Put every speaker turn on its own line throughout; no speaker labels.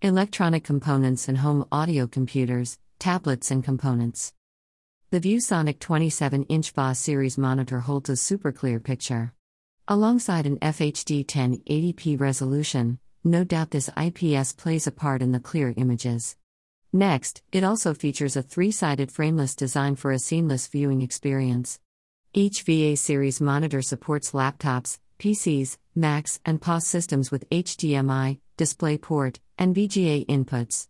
electronic components and home audio computers, tablets, and components. The ViewSonic 27 inch VA series monitor holds a super clear picture. Alongside an FHD 1080p resolution, no doubt this IPS plays a part in the clear images. Next, it also features a three sided frameless design for a seamless viewing experience. Each VA series monitor supports laptops, PCs, Macs, and POS systems with HDMI, DisplayPort, and VGA inputs.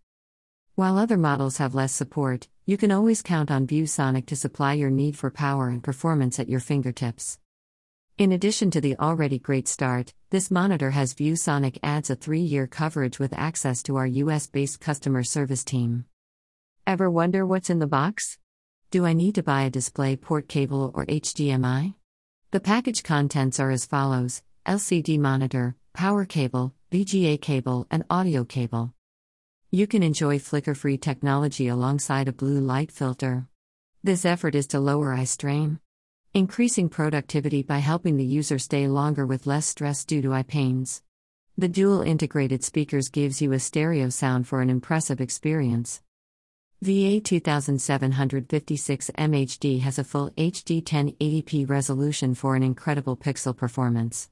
While other models have less support, you can always count on ViewSonic to supply your need for power and performance at your fingertips. In addition to the already great start, this monitor has ViewSonic adds a 3-year coverage with access to our US-based customer service team. Ever wonder what's in the box? Do I need to buy a DisplayPort cable or HDMI? The package contents are as follows LCD monitor, power cable, VGA cable, and audio cable. You can enjoy flicker free technology alongside a blue light filter. This effort is to lower eye strain, increasing productivity by helping the user stay longer with less stress due to eye pains. The dual integrated speakers gives you a stereo sound for an impressive experience. VA 2756 MHD has a full HD 1080p resolution for an incredible pixel performance.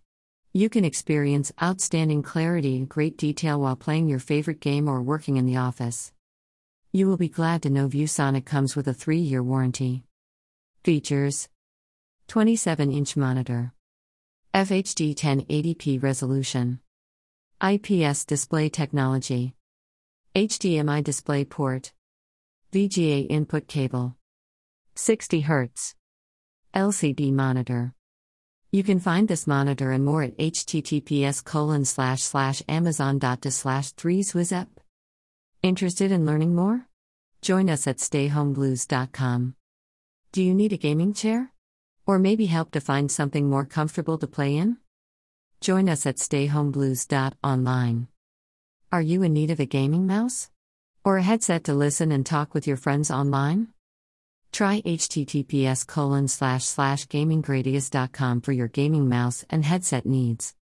You can experience outstanding clarity and great detail while playing your favorite game or working in the office. You will be glad to know ViewSonic comes with a 3 year warranty. Features 27 inch monitor, FHD 1080p resolution, IPS display technology, HDMI display port. VGA input cable. 60 Hz. LCD monitor. You can find this monitor and more at https colon slash slash slash 3 swizapp. Interested in learning more? Join us at stayhomeblues.com. Do you need a gaming chair? Or maybe help to find something more comfortable to play in? Join us at stayhomeblues.online. Are you in need of a gaming mouse? Or a headset to listen and talk with your friends online? Try https gaminggradius.com for your gaming mouse and headset needs.